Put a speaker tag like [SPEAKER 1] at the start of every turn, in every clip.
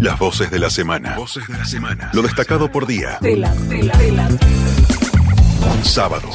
[SPEAKER 1] Las voces de la semana. Voces de la semana. Lo destacado por día. Sábado.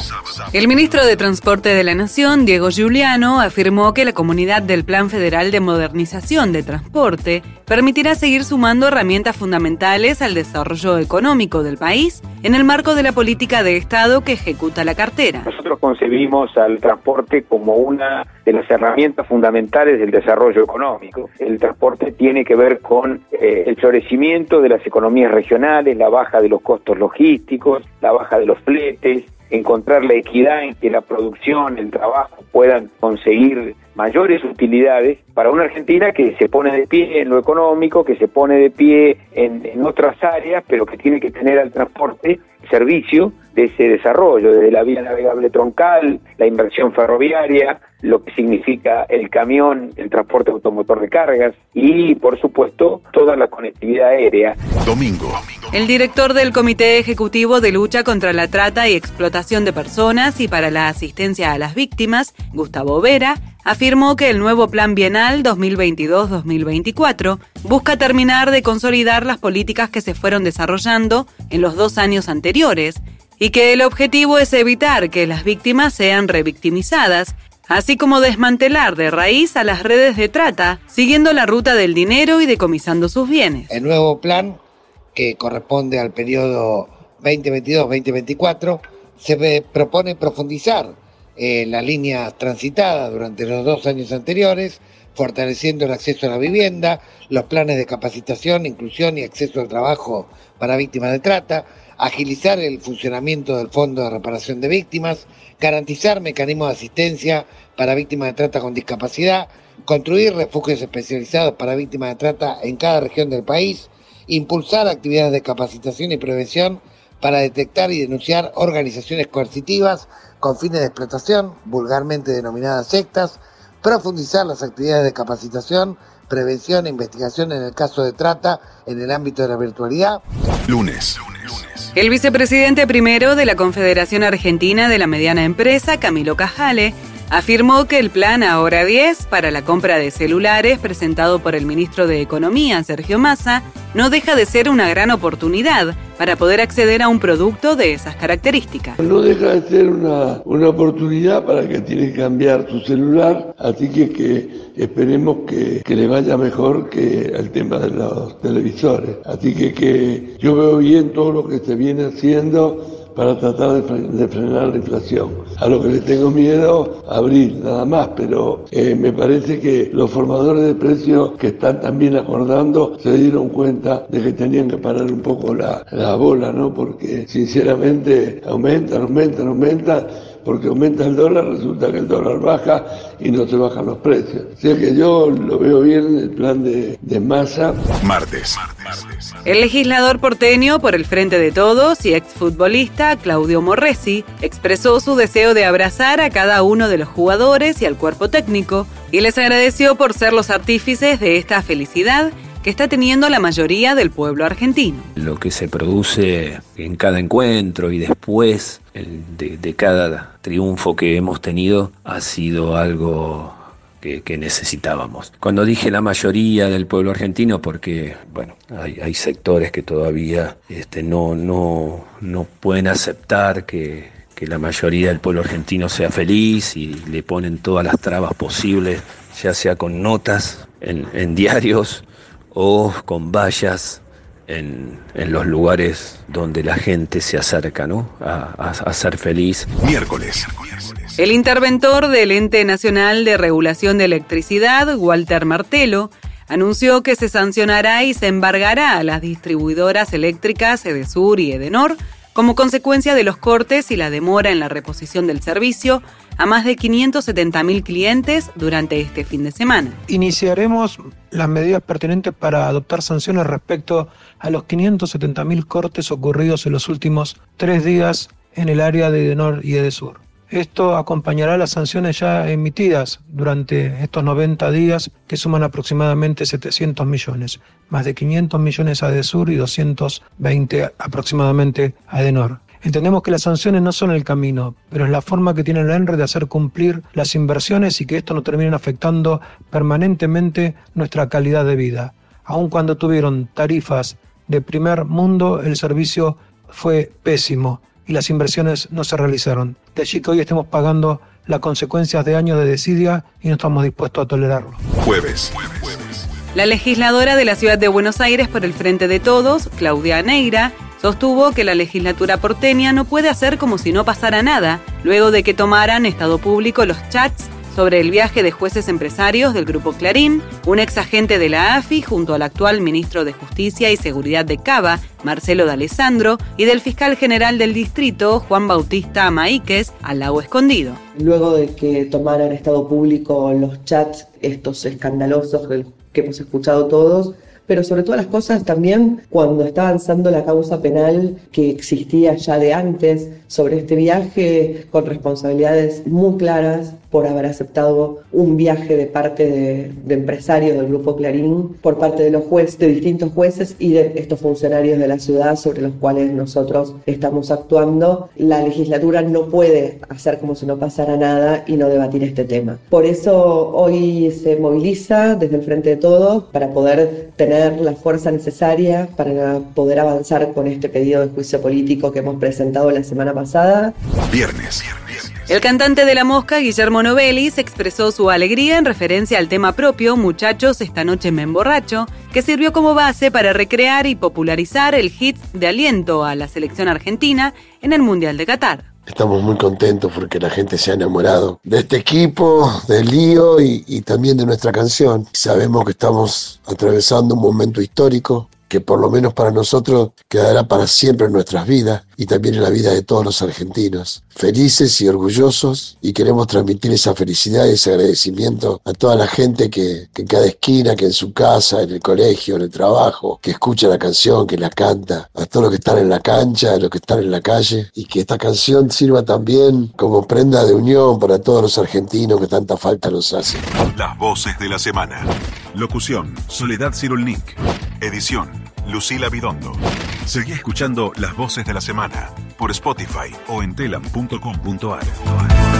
[SPEAKER 2] El ministro de Transporte de la Nación, Diego Giuliano, afirmó que la comunidad del Plan Federal de Modernización de Transporte permitirá seguir sumando herramientas fundamentales al desarrollo económico del país en el marco de la política de Estado que ejecuta la cartera.
[SPEAKER 3] Nosotros concebimos al transporte como una de las herramientas fundamentales del desarrollo económico. El transporte tiene que ver con eh, el florecimiento de las economías regionales, la baja de los costos logísticos, la baja de los fletes, encontrar la equidad en que la producción, el trabajo puedan conseguir mayores utilidades para una Argentina que se pone de pie en lo económico, que se pone de pie en, en otras áreas, pero que tiene que tener al transporte servicio de ese desarrollo, desde la vía navegable troncal, la inversión ferroviaria, lo que significa el camión, el transporte automotor de cargas y, por supuesto, toda la conectividad aérea.
[SPEAKER 1] Domingo.
[SPEAKER 2] El director del Comité Ejecutivo de Lucha contra la Trata y Explotación de Personas y para la Asistencia a las Víctimas, Gustavo Vera, afirmó que el nuevo Plan Bienal 2022-2024 busca terminar de consolidar las políticas que se fueron desarrollando en los dos años anteriores y que el objetivo es evitar que las víctimas sean revictimizadas, así como desmantelar de raíz a las redes de trata, siguiendo la ruta del dinero y decomisando sus bienes.
[SPEAKER 4] El nuevo plan, que corresponde al periodo 2022-2024, se propone profundizar eh, la línea transitada durante los dos años anteriores, fortaleciendo el acceso a la vivienda, los planes de capacitación, inclusión y acceso al trabajo para víctimas de trata, agilizar el funcionamiento del Fondo de Reparación de Víctimas, garantizar mecanismos de asistencia para víctimas de trata con discapacidad, construir refugios especializados para víctimas de trata en cada región del país, impulsar actividades de capacitación y prevención para detectar y denunciar organizaciones coercitivas con fines de explotación, vulgarmente denominadas sectas, profundizar las actividades de capacitación, prevención e investigación en el caso de trata en el ámbito de la virtualidad.
[SPEAKER 1] Lunes.
[SPEAKER 2] El vicepresidente primero de la Confederación Argentina de la Mediana Empresa, Camilo Cajale, afirmó que el plan Ahora 10 para la compra de celulares presentado por el ministro de Economía, Sergio Massa, no deja de ser una gran oportunidad para poder acceder a un producto de esas características.
[SPEAKER 5] No deja de ser una, una oportunidad para que tiene que cambiar tu celular, así que, que esperemos que, que, le vaya mejor que el tema de los televisores. Así que, que yo veo bien todo lo que se viene haciendo para tratar de, frenar la inflación. A lo que le tengo miedo, abril, nada más, pero eh, me parece que los formadores de precios que están también acordando se dieron cuenta de que tenían que parar un poco la, la bola, ¿no? Porque sinceramente aumentan, aumentan, aumentan porque aumenta el dólar, resulta que el dólar baja y no se bajan los precios. O sea que yo lo veo bien el plan de, de masa.
[SPEAKER 1] Martes.
[SPEAKER 2] El legislador porteño por el Frente de Todos y exfutbolista Claudio Morresi expresó su deseo de abrazar a cada uno de los jugadores y al cuerpo técnico y les agradeció por ser los artífices de esta felicidad que está teniendo la mayoría del pueblo argentino.
[SPEAKER 6] Lo que se produce en cada encuentro y después de, de cada triunfo que hemos tenido ha sido algo que, necesitábamos. Cuando dije la mayoría del pueblo argentino, porque bueno, hay, sectores que todavía este, no, no, no pueden aceptar que, que la mayoría del pueblo argentino sea feliz y le ponen todas las trabas posibles, ya sea con notas en, en diarios o con vallas en, en, los lugares donde la gente se acerca ¿no? a, a, ser feliz.
[SPEAKER 1] Miércoles.
[SPEAKER 2] El interventor del Ente Nacional de Regulación de Electricidad, Walter Martelo, anunció que se sancionará y se embargará a las distribuidoras eléctricas Edesur y Edenor como consecuencia de los cortes y la demora en la reposición del servicio a más de 570.000 clientes durante este fin de semana.
[SPEAKER 7] Iniciaremos las medidas pertinentes para adoptar sanciones respecto a los 570.000 cortes ocurridos en los últimos tres días en el área de Edenor y Edesur. Esto acompañará las sanciones ya emitidas durante estos 90 días, que suman aproximadamente 700 millones, más de 500 millones a Edesur y 220 aproximadamente a Edenor. Entendemos que las sanciones no son el camino, pero es la forma que tiene el ENRE de hacer cumplir las inversiones y que esto no termine afectando permanentemente nuestra calidad de vida. Aun cuando tuvieron tarifas de primer mundo, el servicio fue pésimo y las inversiones no se realizaron. De allí que hoy estemos pagando las consecuencias de años de desidia y no estamos dispuestos a tolerarlo.
[SPEAKER 1] Jueves.
[SPEAKER 2] La legisladora de la ciudad de Buenos Aires por el Frente de Todos, Claudia Neira, sostuvo que la legislatura porteña no puede hacer como si no pasara nada, luego de que tomaran estado público los chats sobre el viaje de jueces empresarios del Grupo Clarín, un ex agente de la AFI junto al actual ministro de Justicia y Seguridad de Cava, Marcelo D'Alessandro, y del fiscal general del distrito, Juan Bautista Maíquez, al lago escondido.
[SPEAKER 8] Luego de que tomaran estado público los chats, estos escandalosos que hemos escuchado todos, pero sobre todas las cosas también cuando está avanzando la causa penal que existía ya de antes sobre este viaje con responsabilidades muy claras por haber aceptado un viaje de parte de, empresarios del Grupo Clarín, por parte de los jueces, de distintos jueces y de estos funcionarios de la ciudad sobre los cuales nosotros estamos actuando. La legislatura no puede hacer como si no pasara nada y no debatir este tema. Por eso hoy se moviliza desde el Frente de Todos para poder tener la fuerza necesaria para poder avanzar con este pedido de juicio político que hemos presentado la semana pasada.
[SPEAKER 1] Viernes.
[SPEAKER 2] El cantante de La Mosca, Guillermo Novelis, expresó su alegría en referencia al tema propio Muchachos, esta noche me emborracho, que sirvió como base para recrear y popularizar el hit de aliento a la selección argentina en el Mundial de Qatar.
[SPEAKER 9] Estamos muy contentos porque la gente se ha enamorado de este equipo, del lío y, y también de nuestra canción. Sabemos que estamos atravesando un momento histórico que por lo menos para nosotros quedará para siempre en nuestras vidas y también en la vida de todos los argentinos. Felices y orgullosos y queremos transmitir esa felicidad y ese agradecimiento a toda la gente que, en cada esquina, que en su casa, en el colegio, en el trabajo, que escucha la canción, que la canta, a todos los que están en la cancha, a los que están en la calle y que esta canción sirva también como prenda de unión para todos los argentinos que tanta falta nos hacen.
[SPEAKER 1] Las voces de la semana. Locución, Soledad Cirulnik. Edición, Lucila Bidondo. Seguí escuchando Las voces de la semana por Spotify o en telam.com.ar.